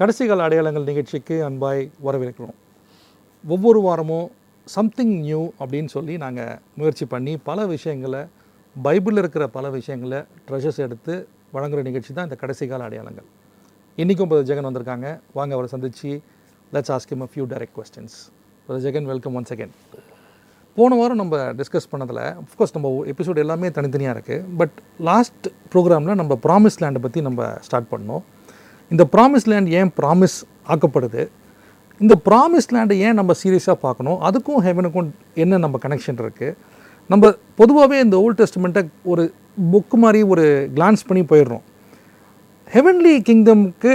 கடைசி கால அடையாளங்கள் நிகழ்ச்சிக்கு அன்பாய் வரவேற்கிறோம். ஒவ்வொரு வாரமும் சம்திங் நியூ அப்படின்னு சொல்லி நாங்கள் முயற்சி பண்ணி பல விஷயங்களை பைபிளில் இருக்கிற பல விஷயங்களை ட்ரெஷர்ஸ் எடுத்து வழங்குகிற நிகழ்ச்சி தான் இந்த கடைசி கால அடையாளங்கள். இன்றைக்கும் பிரதர் ஜெகன் வந்திருக்காங்க. வாங்க அவரை சந்தித்து let's ask him a few direct questions brother Jagan welcome once again போன வாரம் நம்ம டிஸ்கஸ் பண்ணதில் அஃப்கோர்ஸ் நம்ம எபிசோடு எல்லாமே தனித்தனியாக இருக்குது பட் லாஸ்ட் ப்ரோக்ராமில் நம்ம ப்ராமிஸ் லேண்டை பற்றி நம்ம ஸ்டார்ட் பண்ணோம். இந்த ப்ராமிஸ் லேண்ட் ஏன் ப்ராமிஸ் ஆக்கப்படுது? இந்த ப்ராமிஸ் லேண்டை ஏன் நம்ம சீரியஸாக பார்க்கணும்? அதுக்கும் ஹெவனுக்கும் என்ன நம்ம கனெக்ஷன் இருக்குது நம்ம பொதுவாகவே இந்த ஓல்ட் டெஸ்ட்மெண்ட்டை ஒரு புக்கு மாதிரி ஒரு கிளான்ஸ் பண்ணி போயிடுறோம். ஹெவன்லி கிங்டம்க்கு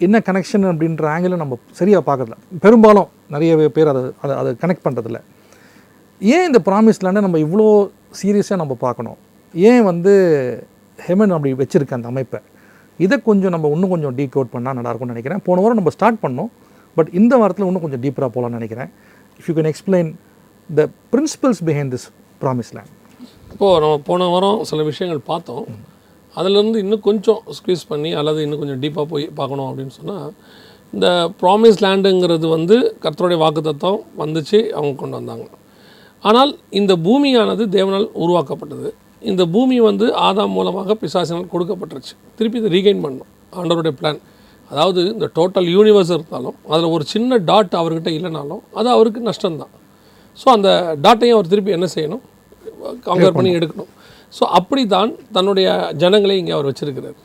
என்ன கனெக்ஷன் அப்படின்ற ஆங்கிளில் நம்ம சரியாக பார்க்கறதில்ல. பெரும்பாலும் நிறைய பேர் அதை அதை அதை கனெக்ட் பண்ணுறதில்ல ஏன் இந்த ப்ராமிஸ் லேண்டை நம்ம இவ்வளோ சீரியஸாக நம்ம பார்க்கணும்? ஏன் வந்து ஹெமன் அப்படி வச்சுருக்க அந்த அமைப்பை? இதை கொஞ்சம் நம்ம இன்னும் கொஞ்சம் டீ கோட் பண்ணால் நல்லாயிருக்கும்னு நினைக்கிறேன். போன வாரம் நம்ம ஸ்டார்ட் பண்ணோம். பட் இந்த வாரத்தில் இன்னும் கொஞ்சம் டீப்பராக போகலான்னு நினைக்கிறேன். If you can explain the principles behind this promise land இப்போது நம்ம போன வாரம் சில விஷயங்கள் பார்த்தோம். அதிலேருந்து இன்னும் கொஞ்சம் ஸ்க்வீஸ் பண்ணி அல்லது இன்னும் கொஞ்சம் டீப்பாக போய் பார்க்கணும் அப்படின்னு சொன்னால் இந்த ப்ராமிஸ் லேண்டுங்கிறது வந்து கர்த்தருடைய வாக்குத்தத்தம் வந்துச்சு அவங்க கொண்டு வந்தாங்க. ஆனால் இந்த பூமியானது தேவனால் உருவாக்கப்பட்டது. இந்த பூமி வந்து ஆதாம் மூலமாக பிசாசினால் கொடுக்கப்பட்டுருச்சு. திருப்பி இதை ரீகைன் பண்ணணும். ஆண்டவருடைய பிளான் அதாவது இந்த டோட்டல் யூனிவர்ஸ் இருந்தாலும் அதில் ஒரு சின்ன டாட் அவர்கிட்ட இல்லைனாலும் அது அவருக்கு நஷ்டம்தான். ஸோ அந்த டாட்டையும் அவர் திருப்பி என்ன செய்யணும்? கம்பேர் பண்ணி எடுக்கணும். ஸோ அப்படி தான் தன்னுடைய ஜனங்களை இங்கே அவர் வச்சிருக்கிறார்.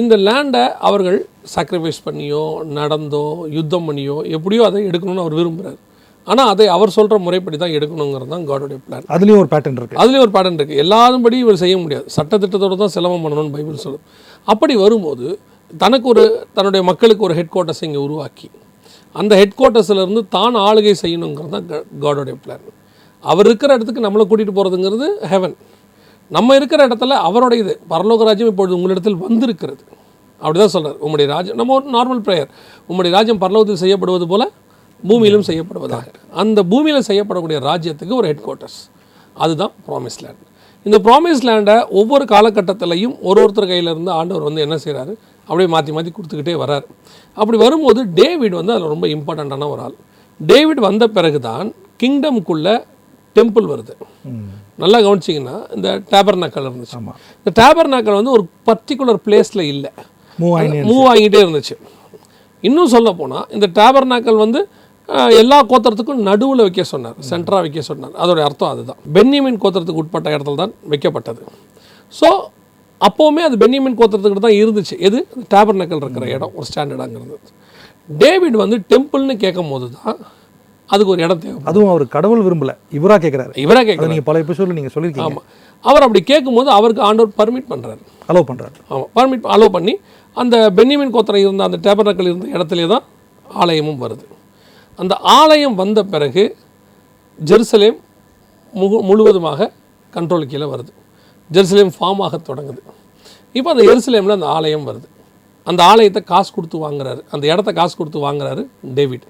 இந்த லேண்டை அவர்கள் சாக்ரிஃபைஸ் பண்ணியோ நடந்தோ யுத்தம் பண்ணியோ எப்படியோ அதை எடுக்கணும்னு அவர் விரும்புகிறார் ஆனால் அதை அவர் சொல்கிற முறைப்படி தான் எடுக்கணுங்கிறது தான் காடோடைய பிளான் அதுலேயும் ஒரு பேட்டர்ன் இருக்குது அதுலேயும் ஒரு பேட்டர்ன் இருக்குது எல்லாரும்படி இவர் செய்ய முடியாது. சட்டத்திட்டத்தோடு தான் செலவம் பண்ணணும்னு பைபிள் சொல்லுது அப்படி வரும்போது தனக்கு ஒரு தன்னுடைய மக்களுக்கு ஒரு ஹெட் குவார்ட்டர்ஸ் இங்கே உருவாக்கி அந்த ஹெட் குவார்ட்டர்ஸ்லேருந்து தான் ஆளுகை செய்யணுங்கிறது தான் காடோடைய பிளான் அவர் இருக்கிற இடத்துக்கு நம்மளை கூட்டிகிட்டு போகிறதுங்கிறது ஹெவன் நம்ம இருக்கிற இடத்துல அவருடைய இது பரலோக ராஜ்யம் இப்பொழுது உங்களிடத்தில் வந்திருக்கிறது. அப்படிதான் சொல்றார். உம்முடைய ராஜ்யம் நம்ம ஒரு நார்மல் ப்ரேயர் உம்முடைய ராஜ்யம் பரலோகத்தில் செய்யப்படுவது போல பூமியிலும் செய்யப்படுவதாக. அந்த பூமியில் செய்யப்படக்கூடிய ராஜ்யத்துக்கு ஒரு ஹெட் குவார்ட்டர்ஸ் அதுதான் ப்ராமிஸ் லேண்ட் இந்த ப்ராமிஸ் லேண்டை ஒவ்வொரு காலகட்டத்திலையும் ஒரு ஒருத்தர் கையில இருந்து ஆண்டவர் வந்து என்ன செய்கிறாரு அப்படியே மாற்றி மாற்றி கொடுத்துக்கிட்டே வரார். அப்படி வரும்போது டேவிட் வந்து அதில் ரொம்ப இம்பார்ட்டண்ட்டான ஒரு ஆள். டேவிட் வந்த பிறகு தான் கிங்டம்குள்ள டெம்பிள் வருது நல்லா கவனிச்சிங்கன்னா இந்த டேபர் நாக்கள் இருந்துச்சு இந்த டேபர் நாக்கள் வந்து ஒரு பர்டிகுலர் பிளேஸில் இல்லை. மூவ் ஆகி மூவ் ஆகிட்டே இருந்துச்சு. இன்னும் சொல்ல போனால் இந்த டேபர் நாக்கள் வந்து எல்லா கோத்திரத்துக்கும் நடுவில் வைக்க சொன்னார் சென்டராக வைக்க சொன்னார். அதோடைய அர்த்தம் அதுதான். பென்னிமின் கோத்திரத்துக்கு உட்பட்ட இடத்துல தான் வைக்கப்பட்டது. ஸோ அப்போவுமே அது பென்னிமின் கோத்திரத்துக்கிட்ட தான் இருந்துச்சு. எது? டேபர் நாக்கள் இருக்கிற இடம் ஒரு ஸ்டாண்டர்டாங்கிறது டேவிட் வந்து டெம்பிள்னு கேட்கும் போது தான் அதுக்கு ஒரு இடம் தேவை அதுவும் அவர் கடவுள் விரும்பல. இவரா கேட்குறாரு இவராக கேட்குறாரு நீங்கள் பல எபிசோடில் நீங்கள் சொல்லியிருக்கீங்க. ஆமாம் அவர் அப்படி கேட்கும்போது அவருக்கு ஆண்டவர் பர்மிட் பண்ணுறாரு அலோவ் பண்ணுறாரு ஆமாம் பர்மிட் அலோவ் பண்ணி அந்த பென்னிமின் கோத்திரம் இருந்த அந்த டேபர்னக்கல் இருந்த இடத்துல தான் ஆலயமும் வருது. அந்த ஆலயம் வந்த பிறகு ஜெருசலேம் முழு முழுவதுமாக கண்ட்ரோல் கீழே வருது. ஜெருசலேம் ஃபார்ம் ஆக தொடங்குது. இப்போ அந்த எருசலேமில் அந்த ஆலயம் வருது. அந்த ஆலயத்தை காசு கொடுத்து வாங்குறாரு. அந்த இடத்த காசு கொடுத்து வாங்குறாரு டேவிட்.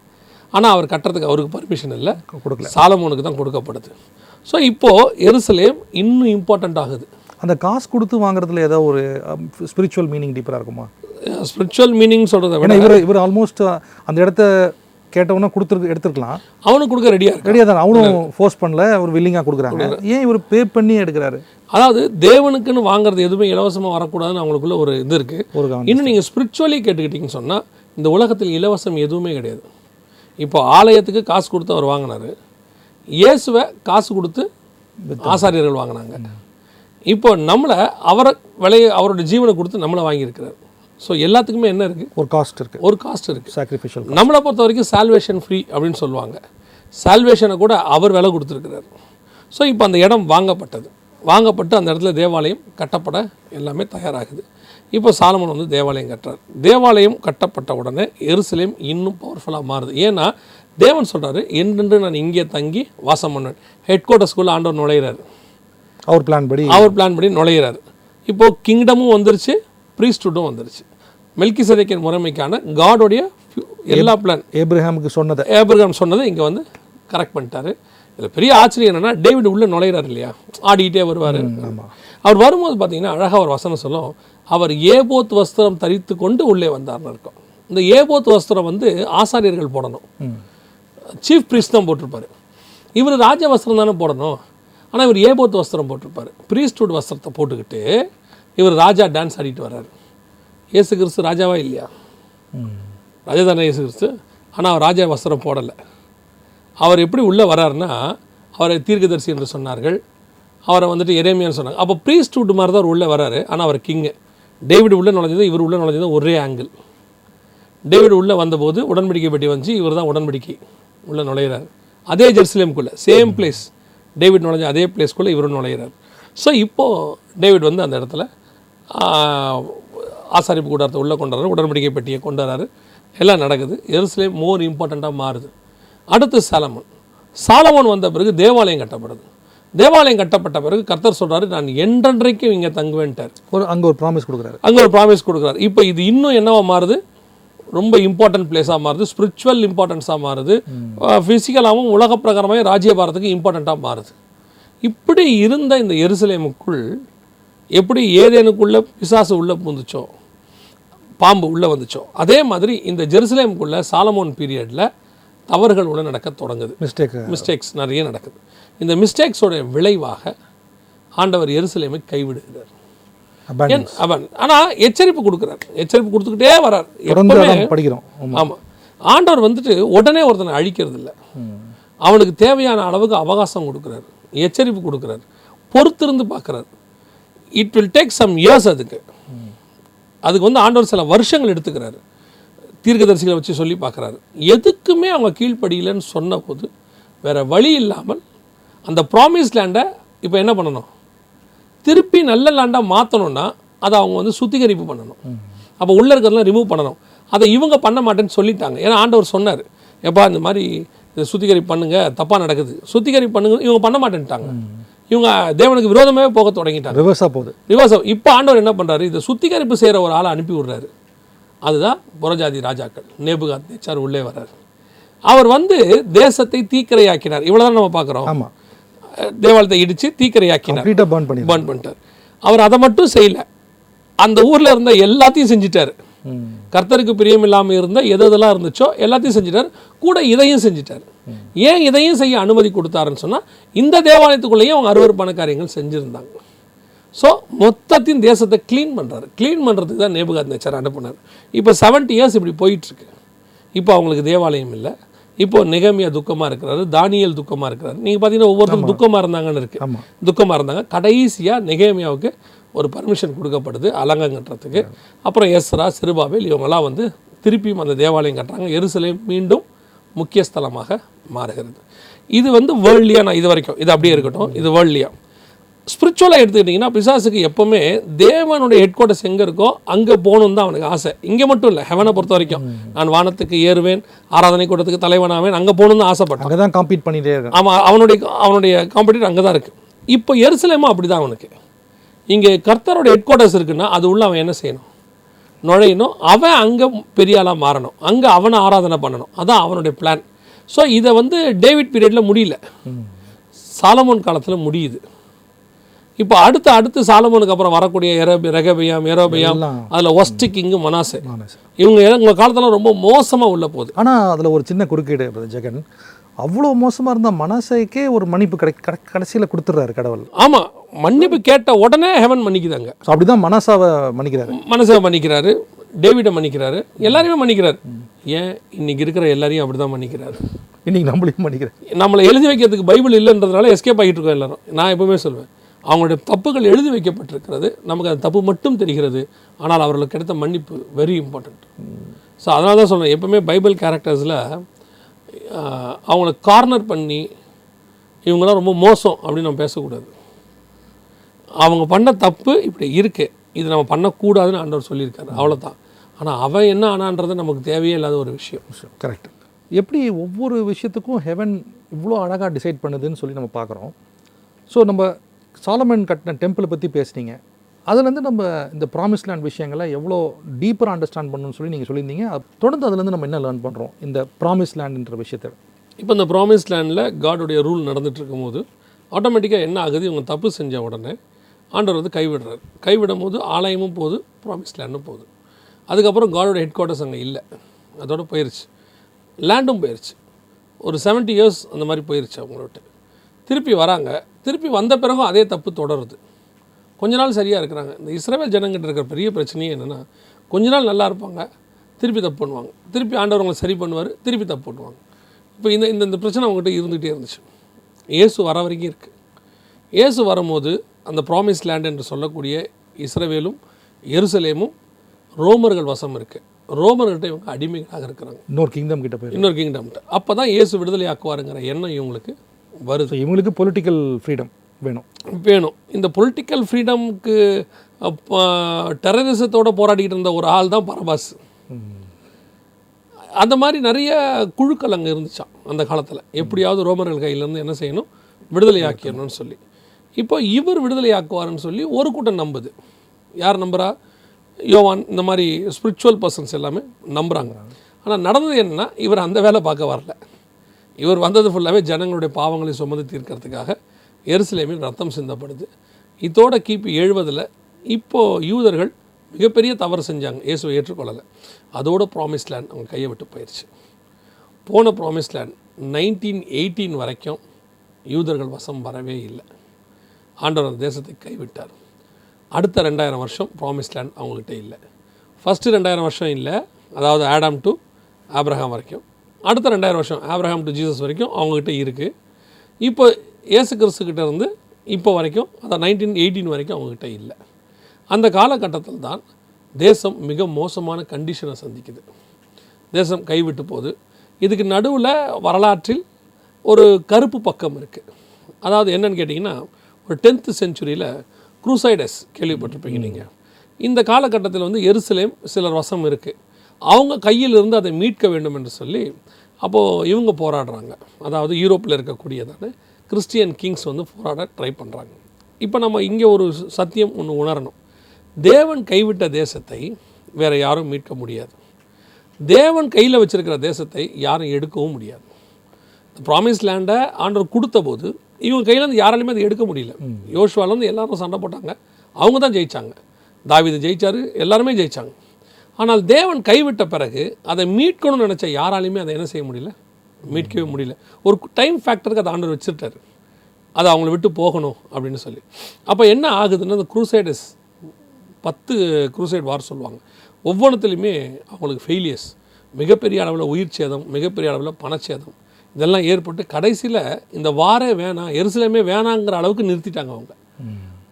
ஆனால் அவர் கட்டுறதுக்கு அவருக்கு பர்மிஷன் இல்லை. கொடுக்கல. சாலமோனுக்கு தான் கொடுக்கப்படுது. ஸோ இப்போது எருசலேம் இன்னும் இம்பார்ட்டண்ட் ஆகுது. அந்த காசு கொடுத்து வாங்குறதுல ஏதாவது ஒரு ஸ்பிரிச்சுவல் மீனிங் டீப்பராக இருக்குமா? ஸ்பிரிச்சுவல் மீனிங் சொல்கிறத விட இவர் இவர் ஆல்மோஸ்ட் அந்த இடத்த கேட்டவொன்னே கொடுத்துருக்கு எடுத்துருக்கலாம். அவனுக்கு கொடுக்க ரெடியாக ரெடியாக தான். அவனும் ஃபோர்ஸ் பண்ணல அவர் வில்லிங்காக கொடுக்குறாங்க. ஏன் இவர் பே பண்ணி எடுக்கிறாரு? அதாவது தேவனுக்குன்னு வாங்குறது எதுவுமே இலவசமாக வரக்கூடாதுன்னு அவங்களுக்குள்ள ஒரு இது இருக்குது ஒரு இன்னும் நீங்கள் ஸ்பிரிச்சுவலி கேட்டுக்கிட்டீங்கன்னு சொன்னால் இந்த உலகத்தில் இலவசம் எதுவுமே கிடையாது. இப்போ ஆலயத்துக்கு காசு கொடுத்து அவர் வாங்கினாரு. இயேசுவை காசு கொடுத்து ஆசாரியர்கள் வாங்கினாங்க. இப்போ நம்மளை அவரை விலையை அவரோட ஜீவனை கொடுத்து நம்மளை வாங்கியிருக்கிறார். ஸோ எல்லாத்துக்குமே என்ன இருக்குது ஒரு காஸ்ட் இருக்கு. ஒரு காஸ்ட் இருக்குது சாக்ரிஃபிஷியல் நம்மளை பொறுத்த வரைக்கும் சால்வேஷன் ஃப்ரீ அப்படின்னு சொல்லுவாங்க. சால்வேஷனை கூட அவர் விலை கொடுத்துருக்கிறார். ஸோ இப்போ அந்த இடம் வாங்கப்பட்டது. வாங்கப்பட்டு அந்த இடத்துல தேவாலயம் கட்டப்பட எல்லாமே தயாராகுது. இப்போ சாலமன் வந்து தேவாலயம் கட்டுறார். தேவாலயம் கட்டப்பட்ட உடனே எருசலேம் இன்னும் பவர்ஃபுல்லாக மாறுது. ஏன்னா தேவன் சொல்கிறாரு என்றென்று நான் இங்கே தங்கி வாசம் பண்ணுவேன். ஹெட் குவார்ட்டர்ஸ்குள்ளே ஆண்டவர் நுழையிறாரு. அவர் பிளான் படி அவர் பிளான் படி நுழையிறாரு. இப்போது கிங்டமும் வந்துருச்சு ப்ரீஸ்டுட்டும் வந்துருச்சு. மெல்கி சதைக்கின் முறைமைக்கான காடோடைய எல்லா பிளான் ஏப்ரஹாமுக்கு சொன்னதை. ஏப்ரகாம் சொன்னதை இங்கே வந்து கரெக்ட் பண்ணிட்டாரு. இதில் பெரிய ஆச்சரியம் என்னன்னா டேவிட் உள்ளே நுழையிறாரு இல்லையா? ஆடிக்கிட்டே வருவார். அவர் வரும்போது பார்த்தீங்கன்னா அழகாக ஒரு வசனம் சொல்லும். அவர் ஏபோத் வஸ்திரம் தரித்து கொண்டு உள்ளே வந்தார்னு இருக்கும் இந்த ஏபோத் வஸ்திரம் வந்து ஆசாரியர்கள் போடணும். சீஃப் ப்ரீஸ்ட் தான் போட்டிருப்பாரு. இவர் ராஜ வஸ்திரம் தானே போடணும். ஆனால் இவர் ஏபோத் வஸ்திரம் போட்டிருப்பாரு. ப்ரீஸ்ட்வுட் வஸ்திரத்தை போட்டுக்கிட்டு இவர் ராஜா டான்ஸ் ஆடிட்டு வர்றாரு. இயேசு கிறிஸ்து ராஜாவா இல்லையா? ராஜா தானே இயேசு கிறிஸ்து ஆனால் அவர் ராஜா வஸ்திரம் போடலை. அவர் எப்படி உள்ளே வராருன்னா அவரை தீர்க்கதரிசி என்று சொன்னார்கள். அவரை வந்துட்டு எரேமியான்னு சொன்னாங்க. அப்போ ப்ரீஸ்ட்வுட் மாதிரி தான் அவர் உள்ளே வராரு. ஆனால் அவர் கிங்கு டேவிட் உள்ளே நுழைஞ்சது இவர் உள்ளே நுழைஞ்சது ஒரே ஆங்கிள் டேவிட் உள்ளே வந்தபோது உடன்படிக்கை பெட்டி வந்துச்சு. இவர் தான் உடன்படிக்கை உள்ளே நுழையிறார். அதே ஜெருசலேம்குள்ளே சேம் பிளேஸ் டேவிட் நுழைஞ்ச அதே பிளேஸ்க்குள்ளே இவரும் நுழையிறார். ஸோ இப்போது டேவிட் வந்து அந்த இடத்துல ஆசாரிப்பு கூடாரத்தை உள்ளே கொண்டு வர்றாரு உடன்படிக்கை பெட்டியை கொண்டு வராரு எல்லாம் நடக்குது. எருசலேம் மோர் இம்பார்ட்டண்ட்டாக மாறுது. அடுத்து சாலமன். சாலமன் வந்த பிறகு தேவாலயம் கட்டப்படுது. தேவாலயம் கட்டப்பட்ட பிறகு கர்த்தர் சொல்றாரு நான் என்றென்றைக்கும் இங்கே தங்குவேன்ட்டார். ஒரு அங்கே ஒரு ப்ராமிஸ் கொடுக்குறாரு. அங்கே ஒரு ப்ராமிஸ் கொடுக்குறாரு. இப்போ இது இன்னும் என்னவா மாறுது? ரொம்ப இம்பார்ட்டன்ட் பிளேஸாக மாறுது. ஸ்பிரிச்சுவல் இம்பார்ட்டன்ஸாக மாறுது. ஃபிசிக்கலாகவும் உலக பிரகாரமாக ராஜ்யபாரத்துக்கு இம்பார்ட்டண்ட்டாக மாறுது. இப்படி இருந்த இந்த எருசலேமுக்குள் எப்படி ஏதேனுக்குள்ள பிசாசு உள்ளே பூந்துச்சோ? பாம்பு உள்ளே வந்துச்சோ. அதே மாதிரி இந்த ஜெருசலேமுக்குள்ள சாலமோன் பீரியடில் தவறுகள் உள்ள நடக்க தொடங்குது. மிஸ்டேக் மிஸ்டேக்ஸ் நிறைய நடக்குது. இந்த மிஸ்டேக்ஸோட விளைவாக ஆண்டவர் எருசலேமை கைவிடுகிறார். அவன் ஆனால் எச்சரிப்பு கொடுக்குறார். எச்சரிப்பு கொடுத்துக்கிட்டே வரார். எப்பவுமே படிக்கிறோம். ஆமா. ஆமாம் ஆண்டவர் வந்துட்டு உடனே ஒருத்தனை அழிக்கிறது இல்ல. அவனுக்கு தேவையான அளவுக்கு அவகாசம் கொடுக்குறாரு. எச்சரிப்பு கொடுக்குறாரு. பொறுத்திருந்து பார்க்குறாரு. It will take some years அதுக்கு. அதுக்கு வந்து ஆண்டவர் சில வருஷங்கள் எடுத்துக்கிறாரு. தீர்க்கதரிசிகளை வச்சு சொல்லி பார்க்குறாரு. எதுக்குமே அவங்க கீழ்ப்படியிலன்னு சொன்னபோது வேற வழி இல்லாமல் அந்த ப்ராமிஸ் லேண்டை இப்போ என்ன பண்ணணும்? திருப்பி நல்ல லேண்டாக மாற்றணும்னா அதை அவங்க வந்து சுத்திகரிப்பு பண்ணணும். அப்போ உள்ளே இருக்கிறதெல்லாம் ரிமூவ் பண்ணணும். அதை இவங்க பண்ண மாட்டேன்னு சொல்லிட்டாங்க. ஏன்னா ஆண்டவர் சொன்னார் எப்பா இந்த மாதிரி இதை சுத்திகரிப்பு பண்ணுங்க தப்பாக நடக்குது. சுத்திகரிப்பு பண்ணுங்க இவங்க பண்ண மாட்டேன்ட்டாங்க. இவங்க தேவனுக்கு விரோதமாகவே போக தொடங்கிட்டாங்க. ரிவர்ஸாக போகுது. விவாசம் இப்போ ஆண்டவர் என்ன பண்ணுறாரு இதை சுத்திகரிப்பு செய்கிற ஒரு ஆளை அனுப்பி விடுறாரு. அதுதான் புறஜாதி ராஜாக்கள். நேபுகாத் நேச்சார் உள்ளே வர்றாரு. அவர் வந்து தேசத்தை தீக்கிரையாக்கினார். இவ்வளோதான் நம்ம பார்க்குறோம். ஆமாம் தேவாலயத்தை இடித்து தீக்கிரையாக்கினார். பர்ன் பண்ணி பர்ன் பண்ணிட்டார். அவர் அதை மட்டும் செய்யல. அந்த ஊரில் இருந்த எல்லாத்தையும் செஞ்சிட்டாரு. கர்த்தருக்கு பிரியம் இல்லாமல் இருந்த எது எதெல்லாம் இருந்துச்சோ எல்லாத்தையும் செஞ்சிட்டார். கூட இதையும் செஞ்சிட்டார். ஏன் இதையும் செய்ய அனுமதி கொடுத்தாருன்னு சொன்னால் இந்த தேவாலயத்துக்குள்ளேயும் அவங்க அருவருப்பான காரியங்கள் செஞ்சுருந்தாங்க. ஸோ மொத்தத்தின் தேசத்தை க்ளீன் பண்ணுறாரு க்ளீன் பண்ணுறதுக்கு தான் நேபுகாத் நேச்சர் அனுப்புனார். இப்போ 70 இயர்ஸ் இப்படி போயிட்டுருக்கு. இப்போ அவங்களுக்கு தேவாலயம் இல்லை. இப்போ நிகமியா துக்கமாக இருக்கிறாரு தானியல் துக்கமாக இருக்கிறாரு. நீங்கள் பார்த்தீங்கன்னா ஒவ்வொருத்தரும் துக்கமாக இருந்தாங்கன்னு இருக்கு. ஆமாம் துக்கமாக இருந்தாங்க. கடைசியாக நெகேமியாவுக்கு ஒரு பர்மிஷன் கொடுக்கப்படுது அலங்கம் கட்டுறதுக்கு. அப்புறம் எஸ்ரா சிறுபாபேல் இவங்கெல்லாம் வந்து திருப்பியும் அந்த தேவாலயம் கட்டுறாங்க. எருசலேம் மீண்டும் முக்கிய ஸ்தலமாக மாறுகிறது. இது வந்து வேர்ல்ட்லியாக நான் இது வரைக்கும் இது அப்படியே இருக்கட்டும். இது வேர்ல்ட்லியாக ஸ்பிரிச்சுவலாக எடுத்துக்கிட்டிங்கன்னா பிசாசுக்கு எப்போவுமே தேவனுடைய ஹெட் குவார்ட்டர்ஸ் எங்கே இருக்கோ அங்கே போகணுன்னு தான் அவனுக்கு ஆசை. இங்கே மட்டும் இல்லை ஹெவனை பொறுத்த வரைக்கும். நான் வானத்துக்கு ஏறுவேன் ஆராதனை கூட்டத்துக்கு தலைவனாவேன் அங்கே போகணுன்னு ஆசைப்பட்டான். அங்கே தான் காம்பீட் பண்ணிகிட்டே இருக்கான். ஆமாம் அவனுடைய அவனுடைய காம்படிட்டர் அங்கே தான் இருக்குது இப்போ எருசலேமும் அப்படி தான் அவனுக்கு. இங்கே கர்த்தரோட ஹெட் குவார்ட்டர்ஸ் இருக்குன்னா அது உள்ள அவன் என்ன செய்யணும்? நுழையணும். அவன் அங்கே பெரிய ஆளாக மாறணும். அங்கே அவனை ஆராதனை பண்ணணும். அதான் அவனுடைய பிளான் ஸோ இதை வந்து டேவிட் பீரியடில் முடியல. சாலமோன் காலத்தில் முடியுது. இப்போ அடுத்து அடுத்து சாலமோனுக்கு அப்புறம் வரக்கூடிய எரபி ரெகபியாம் எரோபியாம் அதில் ஒஸ்ட் கிங்கு மனாசே. இவங்க இவங்க காலத்தில் ரொம்ப மோசமாக உள்ள போகுது. ஆனால் அதில் ஒரு சின்ன குறுக்கீடு ஜெகன். அவ்வளோ மோசமாக இருந்த மனசைக்கே ஒரு மன்னிப்பு கடை கடை கடைசியில் கொடுத்துட்றாரு கடவுள். ஆமாம் மன்னிப்பு கேட்ட உடனே ஹெவன் மன்னிக்குதாங்க. ஸோ அப்படி தான் மனசாவை மன்னிக்கிறாரு. மனசை மன்னிக்கிறாரு டேவிடை மன்னிக்கிறாரு எல்லாரையுமே மன்னிக்கிறாரு. ஏன்? இன்னைக்கு இருக்கிற எல்லாரையும் அப்படி தான் மன்னிக்கிறாரு. இன்னைக்கு நம்மளையும் மன்னிக்கிறேன் நம்மளை எழுதி வைக்கிறதுக்கு பைபிள் இல்லைன்றதுனால எஸ்கேப் ஆகிட்டு இருக்கோம் எல்லாரும். நான் எப்பவுமே சொல்வேன் அவங்களுடைய தப்புகள் எழுதி வைக்கப்பட்டிருக்கிறது. நமக்கு அந்த தப்பு மட்டும் தெரிகிறது. ஆனால் அவர்களுக்கு கிடைத்த மன்னிப்பு வெரி இம்பார்ட்டண்ட் ஸோ அதனால தான் சொல்றேன் எப்பவுமே பைபிள் கேரக்டர்ஸில் அவங்கள கார்னர் பண்ணி இவங்களாம் ரொம்ப மோசம் அப்படின்னு நம்ம பேசக்கூடாது. அவங்க பண்ண தப்பு இப்படி இருக்குது இது நம்ம பண்ணக்கூடாதுன்னு ஆண்டவர் சொல்லியிருக்காரு. அவ்வளோதான் ஆனால் அவன் என்ன ஆனான்றது நமக்கு தேவையே இல்லாத ஒரு விஷயம். கரெக்ட் எப்படி ஒவ்வொரு விஷயத்துக்கும் ஹெவன் இவ்வளோ அழகாக டிசைட் பண்ணுதுன்னு சொல்லி நம்ம பார்க்குறோம். ஸோ நம்ம சாலமன் கட்டின டெம்பிளை பற்றி பேசுனீங்க. அதுலேருந்து நம்ம இந்த ப்ராமிஸ் லேண்ட் விஷயங்களை எவ்வளோ டீப்பராக அண்டர்ஸ்டாண்ட் பண்ணணும்னு சொல்லி நீங்கள் சொல்லியிருந்தீங்க. தொடர்ந்து அதுலேருந்து நம்ம என்ன லேர்ன் பண்ணுறோம் இந்த ப்ராமிஸ் லேண்ட்ன்ற விஷயத்தை. இப்போ இந்த ப்ராமிஸ் லேண்டில் காடுடைய ரூல் நடந்துட்டு இருக்கும்போது ஆட்டோமேட்டிக்காக என்ன ஆகுது? இவங்க தப்பு செஞ்ச உடனே ஆண்டவர் வந்து கைவிடுறாரு. கைவிடும் போது ஆலயமும் போகுது ப்ராமிஸ் லேண்டும் போகுது. அதுக்கப்புறம் காடோட ஹெட் குவார்ட்டர்ஸ் அங்கே இல்லை. அதோட போயிருச்சு. லேண்டும் போயிடுச்சு ஒரு 70 இயர்ஸ் அந்த மாதிரி போயிருச்சு அவங்களோட. திருப்பி வராங்க. திருப்பி வந்த பிறகும் அதே தப்பு தொடருது. கொஞ்ச நாள் சரியாக இருக்கிறாங்க. இந்த இஸ்ரேல் ஜனங்கிட்ட இருக்கிற பெரிய பிரச்சனையே என்னென்னா கொஞ்ச நாள் நல்லா இருப்பாங்க திருப்பி தப்பு பண்ணுவாங்க. திருப்பி ஆண்டவர் அவங்களை சரி பண்ணுவார் திருப்பி தப்பு பண்ணுவாங்க. இப்போ இந்த இந்த இந்த பிரச்சனை அவங்ககிட்ட இருந்துகிட்டே இருந்துச்சு. இயேசு வர வரைக்கும் இருக்குது இயேசு வரும்போது அந்த ப்ராமிஸ் லேண்ட் என்று சொல்லக்கூடிய இஸ்ரவேலும் எருசலேமும் ரோமர்கள் வசம் இருக்குது ரோமர்கள்ட்ட இவங்க அடிமைகளாக இருக்கிறாங்க. இன்னொரு கிங்டம் கிட்ட போயிருக்கு இன்னொரு கிங்டம்கிட்ட அப்போ தான் இயேசு விடுதலை ஆக்குவாருங்கிற எண்ணம் இவங்களுக்கு வருது. இவங்களுக்கு பொலிட்டிக்கல் ஃப்ரீடம் வேணும். வேணும். இந்த பொலிட்டிக்கல் ஃப்ரீடம்க்கு டெரரிசத்தோடு போராடிக்கிட்டு இருந்த ஒரு ஆள் தான் பரபாஸ். அந்த மாதிரி நிறைய குழுக்கள் அங்கே இருந்துச்சாம் அந்த காலத்தில். எப்படியாவது ரோமர்கள் கையிலேருந்து என்ன செய்யணும்? விடுதலை ஆக்கிடணும்னு சொல்லி. இப்போ இவர் விடுதலை ஆக்குவார்னு சொல்லி ஒரு கூட்டம் நம்புது. யார் நம்புறா? யோவான் இந்த மாதிரி ஸ்பிரிச்சுவல் பர்சன்ஸ் எல்லாமே நம்புகிறாங்க ஆனால் நடந்தது என்னன்னா இவர் அந்த வேலை பார்க்க வரல. இவர் வந்தது ஃபுல்லாகவே ஜனங்களுடைய பாவங்களை சுமந்து தீர்க்கறதுக்காக எருசலேமில் ரத்தம் சிந்தப்படுது. இதோட கிபி எழுபதில் இப்போது யூதர்கள் மிகப்பெரிய தவறு செஞ்சாங்க. இயேசுவை ஏற்றுக்கொள்ளலை. அதோட ப்ராமிஸ் லேண்ட் அவங்க கையை விட்டு போயிடுச்சு போன ப்ராமிஸ் லேண்ட் நைன்டீன் எயிட்டீன் வரைக்கும் யூதர்கள் வசம் வரவே இல்லை. ஆண்டவர் அந்த தேசத்தை கைவிட்டார். அடுத்த ரெண்டாயிரம் வருஷம் ப்ராமிஸ் லேண்ட் அவங்ககிட்ட இல்லை. ஃபஸ்ட்டு ரெண்டாயிரம் வருஷம் இல்லை. அதாவது ஆடாம் டு ஆப்ரஹாம் வரைக்கும். அடுத்த ரெண்டாயிரம் வருஷம் ஆப்ரஹாம் டு ஜீசஸ் வரைக்கும் அவங்ககிட்ட இருக்குது இப்போ இயேசு கிறிஸ்துக்கிட்ட இருந்து இப்போ வரைக்கும் அதான் நைன்டீன் எயிட்டீன் வரைக்கும் அவங்ககிட்ட இல்லை. அந்த காலகட்டத்தில் தான் தேசம் மிக மோசமான கண்டிஷனை சந்திக்குது. தேசம் கைவிட்டு போகுது. இதுக்கு நடுவில் வரலாற்றில் ஒரு கருப்பு பக்கம் இருக்குது அதாவது என்னன்னு கேட்டிங்கன்னா ஒரு டென்த்து செஞ்சுரியில் குரூசைடஸ் கேள்விப்பட்டிருப்பீங்க நீங்கள் இந்த காலகட்டத்தில் வந்து எருசலேம் சிலர் வசம் இருக்குது அவங்க கையில் இருந்து அதை மீட்க வேண்டும் என்று சொல்லி அப்போது இவங்க போராடுறாங்க. அதாவது யூரோப்பில் இருக்கக்கூடியதான கிறிஸ்டியன் கிங்ஸ் வந்து போராட ட்ரை பண்ணுறாங்க இப்போ நம்ம இங்கே ஒரு சத்தியம் ஒன்று உணரணும். தேவன் கைவிட்ட தேசத்தை வேற யாரும் மீட்க முடியாது. தேவன் கையில் வச்சிருக்கிற தேசத்தை யாரும் எடுக்கவும் முடியாது. ப்ராமிஸ் லேண்டை ஆண்டவர் கொடுத்த போது இவங்க கையிலேருந்து யாராலையுமே அதை எடுக்க முடியல. யோசுவாலேருந்து எல்லாரும் சண்டை போட்டாங்க. அவங்க தான் ஜெயிச்சாங்க. தாவீது ஜெயிச்சாரு எல்லாருமே ஜெயிச்சாங்க. ஆனால் தேவன் கைவிட்ட பிறகு அதை மீட்கணும்னு நினச்ச யாராலையுமே அதை என்ன செய்ய முடியல? மீட்கவே முடியல. ஒரு டைம் ஃபேக்டருக்கு அதை ஆண்டவர் வச்சுட்டாரு அதை அவங்கள விட்டு போகணும் அப்படின்னு சொல்லி. அப்போ என்ன ஆகுதுன்னா அந்த குரூசைடஸ் பத்து குரூசைட் வார் சொல்லுவாங்க. ஒவ்வொன்றுத்துலையுமே அவங்களுக்கு ஃபெயிலியர்ஸ் மிகப்பெரிய அளவில் உயிர் சேதம் மிகப்பெரிய அளவில் பணச்சேதம். இதெல்லாம் ஏற்பட்டு கடைசியில் இந்த வாரே வேணாம் எருசலேமே வேணாங்கிற அளவுக்கு நிறுத்திட்டாங்க அவங்க.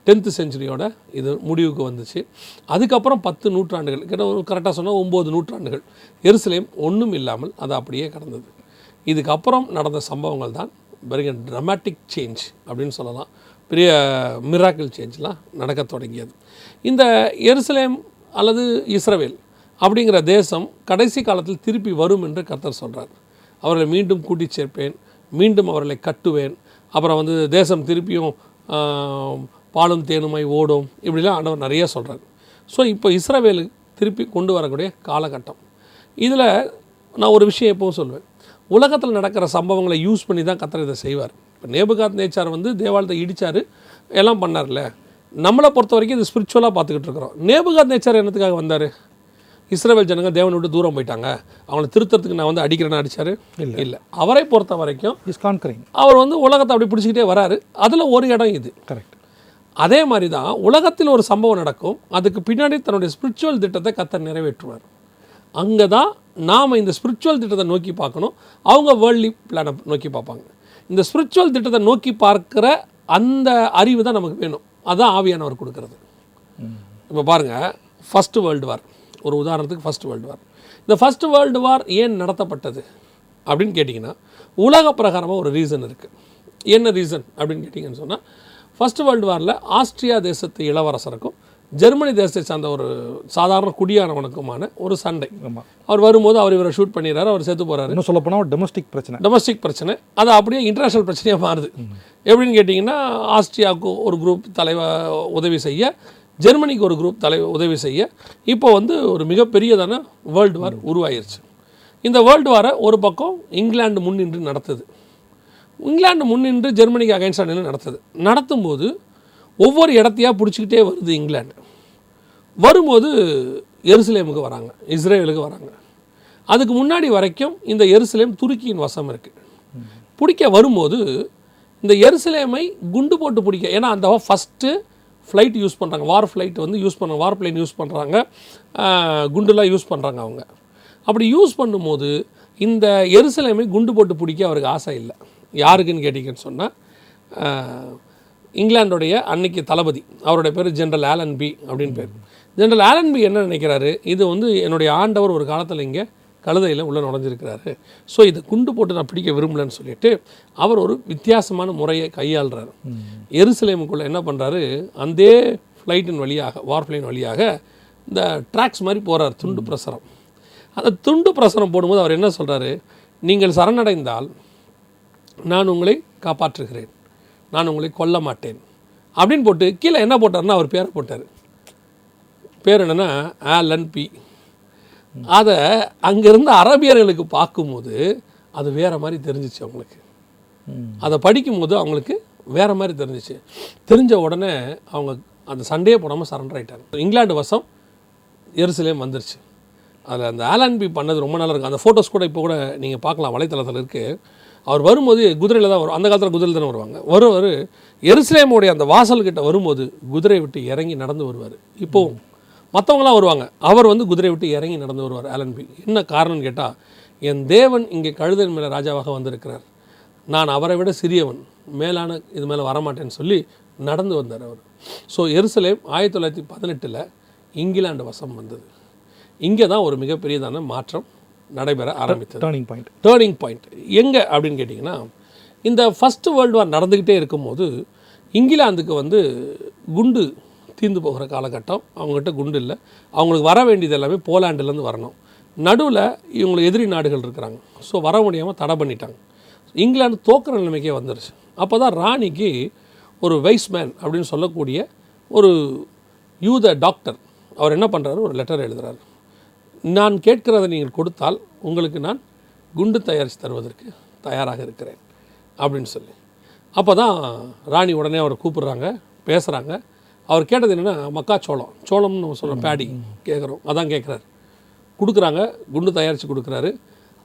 டென்த்து செஞ்சுரியோட இது முடிவுக்கு வந்துச்சு. அதுக்கப்புறம் பத்து நூற்றாண்டுகள் கிட்ட ஒரு கரெக்டாக சொன்னால் ஒம்பது நூற்றாண்டுகள். எருசலேம் ஒன்றும் இல்லாமல் அது அப்படியே கடந்தது. இதுக்கப்புறம் நடந்த சம்பவங்கள் தான். வெரி ட்ரமாட்டிக் சேஞ்ச் அப்படின்னு சொல்லலாம். பெரிய மிராக்கிள் சேஞ்ச்லாம் நடக்க தொடங்கியது. இந்த எருசலேம் அல்லது இஸ்ரவேல் அப்படிங்கிற தேசம் கடைசி காலத்தில் திருப்பி வரும் என்று கர்த்தர் சொல்கிறார் அவர்களை மீண்டும் கூட்டி சேர்ப்பேன் மீண்டும் அவர்களை கட்டுவேன். அப்புறம் வந்து தேசம் திருப்பியும் பாலும் தேனுமாய் ஓடும். இப்படிலாம் ஆண்டவர் நிறைய சொல்கிறார் ஸோ இப்போ இஸ்ரவேலு திருப்பி கொண்டு வரக்கூடிய காலகட்டம். இதில் நான் ஒரு விஷயம் எப்பவும் சொல்லுவேன் உலகத்தில் நடக்கிற சம்பவங்களை யூஸ் பண்ணி தான் கத்தர் இதை செய்வார். இப்போ நேபுகாத் நேச்சார் வந்து தேவாலயத்தை இடிச்சார் எல்லாம் பண்ணார்ல. நம்மளை பொறுத்த வரைக்கும் இது ஸ்பிரிச்சுவலாக பார்த்துக்கிட்டு இருக்கிறோம். நேபுகாத் நேச்சார் என்னத்துக்காக வந்தார்? இஸ்ரவேல் ஜனங்க தேவனை விட்டு தூரம் போயிட்டாங்க. அவங்கள திருத்தறதுக்கு நான் வந்து அடிக்கிறேன்னு அடிச்சாரு? இல்லை. அவரை பொறுத்த வரைக்கும் இஸ் கான்கரிங் அவர் வந்து உலகத்தை அப்படி பிடிச்சிக்கிட்டே வராரு. அதில் ஒரு இடம் இது. கரெக்ட் அதே மாதிரி தான் உலகத்தில் ஒரு சம்பவம் நடக்கும். அதுக்கு பின்னாடி தன்னுடைய ஸ்பிரிச்சுவல் திட்டத்தை கத்தர் நிறைவேற்றுவார். அங்கே தான் நாம் இந்த ஸ்பிரிச்சுவல் திட்டத்தை நோக்கி பார்க்கணும். அவங்க வேர்ல்ட்லி பிளானை நோக்கி பார்ப்பாங்க. இந்த ஸ்பிரிச்சுவல் திட்டத்தை நோக்கி பார்க்குற அந்த அறிவு தான் நமக்கு வேணும். அதுதான் ஆவியானவர் கொடுக்கறது. இப்போ பாருங்கள் ஃபஸ்ட்டு வேர்ல்டு வார் ஒரு உதாரணத்துக்கு ஃபஸ்ட் வேர்ல்டு வார் இந்த ஃபர்ஸ்ட் வேர்ல்டு வார் ஏன் நடத்தப்பட்டது? அப்படின்னு கேட்டிங்கன்னா உலக பிரகாரமாக ஒரு ரீசன் இருக்குது என்ன ரீசன் அப்படின்னு கேட்டிங்கன்னு சொன்னால் ஃபஸ்ட் வேர்ல்டு வாரில் ஆஸ்திரியா தேசத்து இளவரசருக்கும் ஜெர்மனி தேசத்தை சார்ந்த ஒரு சாதாரண குடியானவனுக்குமான ஒரு சண்டை. அவர் வரும்போது அவர் இவரை ஷூட் பண்ணிடுறாரு அவர் செத்து போகிறாரு இன்னும் சொல்ல போனால் டொமஸ்டிக் பிரச்சனை. டொமஸ்டிக் பிரச்சனை. அது அப்படியே இன்டர்நேஷ்னல் பிரச்சனையாக மாறுது. எப்படின்னு கேட்டிங்கன்னா ஆஸ்திரியாவுக்கு ஒரு குரூப் தலைவர் உதவி செய்ய ஜெர்மனிக்கு ஒரு குரூப் தலை உதவி செய்ய இப்போ வந்து ஒரு மிகப்பெரியதான வேர்ல்டு வார் உருவாயிருச்சு. இந்த வேர்ல்டு வாரை ஒரு பக்கம் இங்கிலாந்து முன்னின்று நடத்துது. இங்கிலாந்து முன்னின்று ஜெர்மனிக்கு அகைன்ஸ்டாக நடத்துது. நடத்தும்போது ஒவ்வொரு இடத்தையாக பிடிச்சிக்கிட்டே வருது இங்கிலாந்து. வரும்போது எருசலேமுக்கு வராங்க இஸ்ரேலுக்கு வராங்க. அதுக்கு முன்னாடி வரைக்கும் இந்த எருசலேம் துருக்கியின் வசம் இருக்குது பிடிக்க வரும்போது இந்த எருசலேமை குண்டு போட்டு பிடிக்க ஏன்னா அந்த ஃபஸ்ட்டு ஃப்ளைட் யூஸ் பண்ணுறாங்க வார் ஃப்ளைட் வந்து யூஸ் பண்ணுறாங்க வார் பிளைன் யூஸ் பண்ணுறாங்க குண்டுலாம் யூஸ் பண்ணுறாங்க அவங்க. அப்படி யூஸ் பண்ணும்போது இந்த எருசலேமை குண்டு போட்டு பிடிக்க அவருக்கு ஆசை இல்லை. யாருக்குன்னு கேட்டிங்கன்னு சொன்னால் இங்கிலாந்துடைய அன்னைக்கு தளபதி. அவருடைய பேர் ஜென்ரல் ஆலன் பி அப்படின்னு பேர். ஜென்ரல் ஆலன் பி என்ன நினைக்கிறாரு? இது வந்து என்னுடைய ஆண்டவர் ஒரு காலத்தில் இங்கே கழுதையில் உள்ளே நுழைஞ்சிருக்கிறாரு. ஸோ இதை குண்டு போட்டு நான் பிடிக்க விரும்பலன்னு சொல்லிட்டு அவர் ஒரு வித்தியாசமான முறையை கையாளுறாரு. எருசலேமுக்குள்ளே என்ன பண்ணுறாரு அந்த ஃப்ளைட்டின் வழியாக வார்ஃப்ளைன் வழியாக இந்த ட்ராக்ஸ் மாதிரி போகிறார் துண்டு பிரசரம். அந்த துண்டு பிரசரம் போடும்போது அவர் என்ன சொல்கிறாரு நீங்கள் சரணடைந்தால் நான் உங்களை காப்பாற்றுகிறேன். நான் உங்களை கொல்ல மாட்டேன். அப்படின்னு போட்டு கீழே என்ன போட்டாருன்னா அவர் பேரை போட்டார். பேர் என்னென்னா ஆலன் பி. அதை அங்கேருந்து அரபியர்களுக்கு பார்க்கும்போது அது வேறு மாதிரி தெரிஞ்சிச்சு அவங்களுக்கு. அதை படிக்கும்போது அவங்களுக்கு வேறு மாதிரி தெரிஞ்சிச்சு. தெரிஞ்ச உடனே அவங்க அந்த சண்டையே போடாமல் சரண்டர் ஆகிட்டாங்க இங்கிலாந்து வசம் எருசலேம் வந்துருச்சு. அதில் அந்த ஆலன் பி பண்ணது ரொம்ப நல்லாயிருக்கும் அந்த ஃபோட்டோஸ் கூட இப்போ கூட நீங்கள் பார்க்கலாம். வலைத்தளத்தில் இருக்குது அவர் வரும்போது குதிரையில் தான் வரும். அந்த காலத்தில் குதிரையில் தானே வருவாங்க. வருவார் எருசலேமுடைய அந்த வாசல்கிட்ட வரும்போது குதிரை விட்டு இறங்கி நடந்து வருவார். இப்போவும் மற்றவங்களாம் வருவாங்க. அவர் வந்து குதிரை விட்டு இறங்கி நடந்து வருவார் ஆலன்பி என்ன காரணம்னு கேட்டால் என் தேவன் இங்கே கழுதன் மேலே ராஜாவாக வந்திருக்கிறார். நான் அவரை விட சிறியவன். மேலான இது மேலே வரமாட்டேன்னு சொல்லி நடந்து வந்தார் அவர். ஸோ எருசலேம் ஆயிரத்தி தொள்ளாயிரத்தி பதினெட்டில் இங்கிலாந்து வசம் வந்தது. இங்கே தான் ஒரு மிகப்பெரியதான மாற்றம். நடைபெற ஆரம்பித்தது. டேர்னிங் பாயிண்ட் டேர்னிங் பாயிண்ட் எங்கே அப்படின்னு கேட்டிங்கன்னா இந்த ஃபஸ்ட்டு வேர்ல்டு வார் நடந்துக்கிட்டே இருக்கும்போது இங்கிலாந்துக்கு வந்து குண்டு தீர்ந்து போகிற காலகட்டம். அவங்ககிட்ட குண்டு இல்லை. அவங்களுக்கு வர வேண்டியது எல்லாமே போலாண்டுலேருந்து வரணும். நடுவில் இவங்களுக்கு எதிரி நாடுகள் இருக்கிறாங்க. ஸோ வர முடியாமல் தடை பண்ணிட்டாங்க. இங்கிலாந்து தோக்குற நிலைமைக்கே வந்துருச்சு. அப்போ தான் ராணிக்கு ஒரு வைஸ்மேன் அப்படின்னு சொல்லக்கூடிய ஒரு யூத டாக்டர் அவர் என்ன பண்ணுறாரு ஒரு லெட்டர் எழுதுறாரு. நான் கேட்கிறதை நீங்கள் கொடுத்தால் உங்களுக்கு நான் குண்டு தயாரித்து தருவதற்கு தயாராக இருக்கிறேன் அப்படின்னு சொல்லி. அப்போ தான் ராணி உடனே அவரை கூப்பிடுறாங்க பேசுகிறாங்க அவர் கேட்டது என்னென்னா மக்காச்சோளம் சோளம்னு நம்ம சொல்கிறோம் பேடி கேட்குறோம் அதான் கேட்குறாரு கொடுக்குறாங்க குண்டு தயாரித்து கொடுக்குறாரு.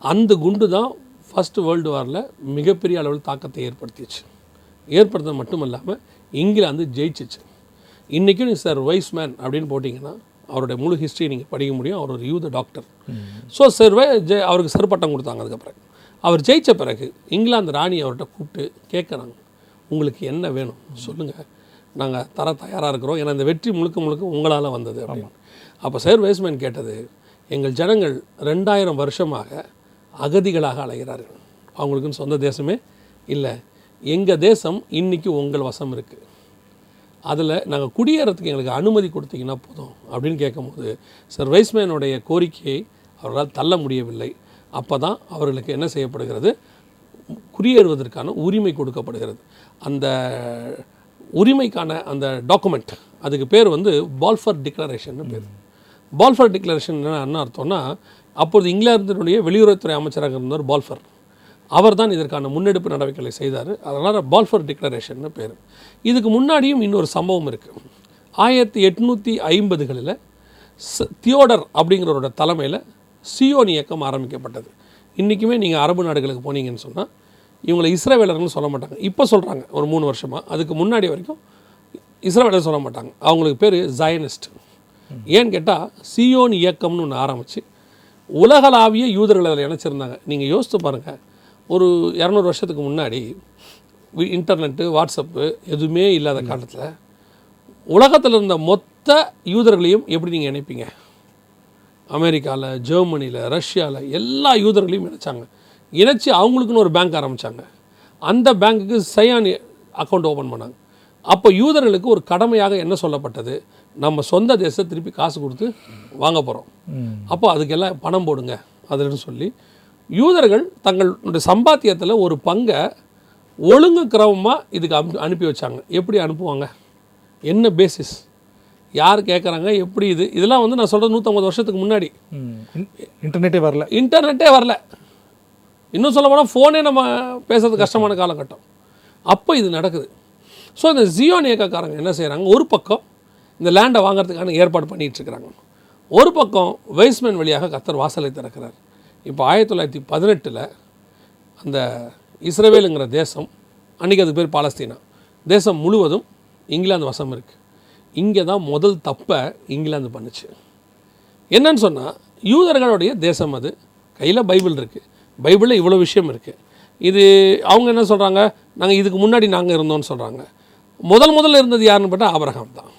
அந்த குண்டு தான் ஃபஸ்ட்டு வேர்ல்டு வாரில் மிகப்பெரிய அளவில் தாக்கத்தை ஏற்படுத்திச்சு. ஏற்படுத்தது மட்டும் இல்லாமல் இங்கிலாந்து ஜெயிச்சிச்சு. இன்றைக்கும் நீ சார் வைஸ் மேன் அப்படின்னு போட்டிங்கன்னா அவருடைய முழு ஹிஸ்ட்ரி நீங்கள் படிக்க முடியும். அவர் ஒரு யூத டாக்டர் ஸோ சார் ஜெய் அவருக்கு சர் பட்டம் கொடுத்தாங்க அதுக்கப்புறம். அவர் ஜெயித்த பிறகு இங்கிலாந்து ராணி அவர்கிட்ட கூப்பிட்டு கேட்குறாங்க. உங்களுக்கு என்ன வேணும்? சொல்லுங்கள் நாங்கள் தர தயாராக இருக்கிறோம். ஏன்னா இந்த வெற்றி முழுக்க முழுக்க உங்களால் வந்தது அப்படின்னு. அப்போ சார் வேஸ்மேன் கேட்டது எங்கள் ஜனங்கள் ரெண்டாயிரம் வருஷமாக அகதிகளாக அலைகிறார்கள். அவங்களுக்குன்னு சொந்த தேசமே இல்லை. எங்கள் தேசம் இன்னைக்கு உங்கள் வசம் இருக்குது அதில் நாங்கள் குடியேறதுக்கு எங்களுக்கு அனுமதி கொடுத்தீங்கன்னா போதும் அப்படின்னு கேட்கும்போது சார் வைஸ்மேனுடைய கோரிக்கையை அவர்களால் தள்ள முடியவில்லை. அப்போ தான் அவர்களுக்கு என்ன செய்யப்படுகிறது? குடியேறுவதற்கான உரிமை கொடுக்கப்படுகிறது. அந்த உரிமைக்கான அந்த டாக்குமெண்ட் அதுக்கு பேர் வந்து பால்ஃபர் டிக்ளரேஷன் பேர். பால்ஃபர் டிக்ளரேஷன் என்ன அர்த்தம்னா அப்பொழுது இங்கிலாந்தினுடைய வெளியுறவுத்துறை அமைச்சராக இருந்தவர் பால்ஃபர் அவர் தான் இதற்கான முன்னெடுப்பு நடவடிக்கைகளை செய்தார். அதனால் பால்ஃபர் டிக்ளரேஷன் பேர். இதுக்கு முன்னாடியும் இன்னொரு சம்பவம் இருக்குது ஆயிரத்தி எட்நூற்றி ஐம்பதுகளில் தியோடர் அப்படிங்கிறவரோட தலைமையில் சியோன் இயக்கம் ஆரம்பிக்கப்பட்டது. இன்றைக்குமே நீங்கள் அரபு நாடுகளுக்கு போனீங்கன்னு சொன்னால் இவங்களை இஸ்ரவேலர்னு சொல்ல மாட்டாங்க. இப்போ சொல்கிறாங்க ஒரு மூணு வருஷமாக அதுக்கு முன்னாடி வரைக்கும் இஸ்ரேவேலர் சொல்ல மாட்டாங்க. அவங்களுக்கு பேர் ஜயனிஸ்ட் ஏன்னு கேட்டால் சியோன் இயக்கம்னு ஒன்று ஆரம்பித்து உலகளாவிய யூதர்கள் அதில் இணைச்சிருந்தாங்க. நீங்கள் யோசித்து பாருங்கள் ஒரு இரநூறு வருஷத்துக்கு முன்னாடி இன்டர்நெட்டு வாட்ஸ்அப்பு எதுவுமே இல்லாத காலத்தில் உலகத்தில் இருந்த மொத்த யூதர்களையும் எப்படி நீங்கள் இணைப்பீங்க? அமெரிக்காவில் ஜெர்மனியில் ரஷ்யாவில் எல்லா யூதர்களையும் இணைச்சாங்க. இணைச்சி அவங்களுக்குன்னு ஒரு பேங்க் ஆரம்பித்தாங்க அந்த பேங்க்குக்கு சயான் அக்கௌண்ட் ஓப்பன் பண்ணாங்க. அப்போ யூதர்களுக்கு ஒரு கடமையாக என்ன சொல்லப்பட்டது? நம்ம சொந்த தேசத்தை திருப்பி காசு கொடுத்து வாங்க போகிறோம் அப்போ அதுக்கெல்லாம் பணம் போடுங்க அதுன்னு சொல்லி யூதர்கள் தங்களுடைய சம்பாத்தியத்தில் ஒரு பங்கை ஒழுங்கு கிரமமாக இதுக்கு அனுப்பி அனுப்பி வச்சாங்க. எப்படி அனுப்புவாங்க? என்ன பேசிஸ் யார் கேட்குறாங்க எப்படி இது? இதெல்லாம் வந்து நான் சொல்கிறது நூற்றம்பது வருஷத்துக்கு முன்னாடி. இன்டர்நெட்டே வரல. இன்டர்நெட்டே வரல. இன்னும் சொல்ல போனால் ஃபோனே நம்ம பேசுறது கஷ்டமான காலகட்டம். அப்போ இது நடக்குது. ஸோ இந்த ஜியோன் இயக்கக்காரங்க என்ன செய்கிறாங்க ஒரு பக்கம் இந்த லேண்டை வாங்குறதுக்கான ஏற்பாடு பண்ணிட்டு இருக்கிறாங்க. ஒரு பக்கம் வெய்ஸ்மேன் வழியாக கத்தர் வாசலை திறக்கிறார். இப்போ ஆயிரத்தி தொள்ளாயிரத்தி பதினெட்டில் அந்த இஸ்ரேவேலுங்கிற தேசம் அன்றைக்கி அது பேர் பாலஸ்தீனா தேசம் முழுவதும் இங்கிலாந்து வசம் இருக்குது இங்கே தான் முதல் தப்பை இங்கிலாந்து பண்ணுச்சு. என்னன்னு சொன்னால் யூதர்களுடைய தேசம் அது. கையில் பைபிள் இருக்குது பைபிளில் இவ்வளோ விஷயம் இருக்குது இது அவங்க என்ன சொல்கிறாங்க நாங்கள் இதுக்கு முன்னாடி நாங்கள் இருந்தோம்னு சொல்கிறாங்க முதல் முதல்ல இருந்தது யாருன்னு பார்த்தா ஆபரகாம் தான்.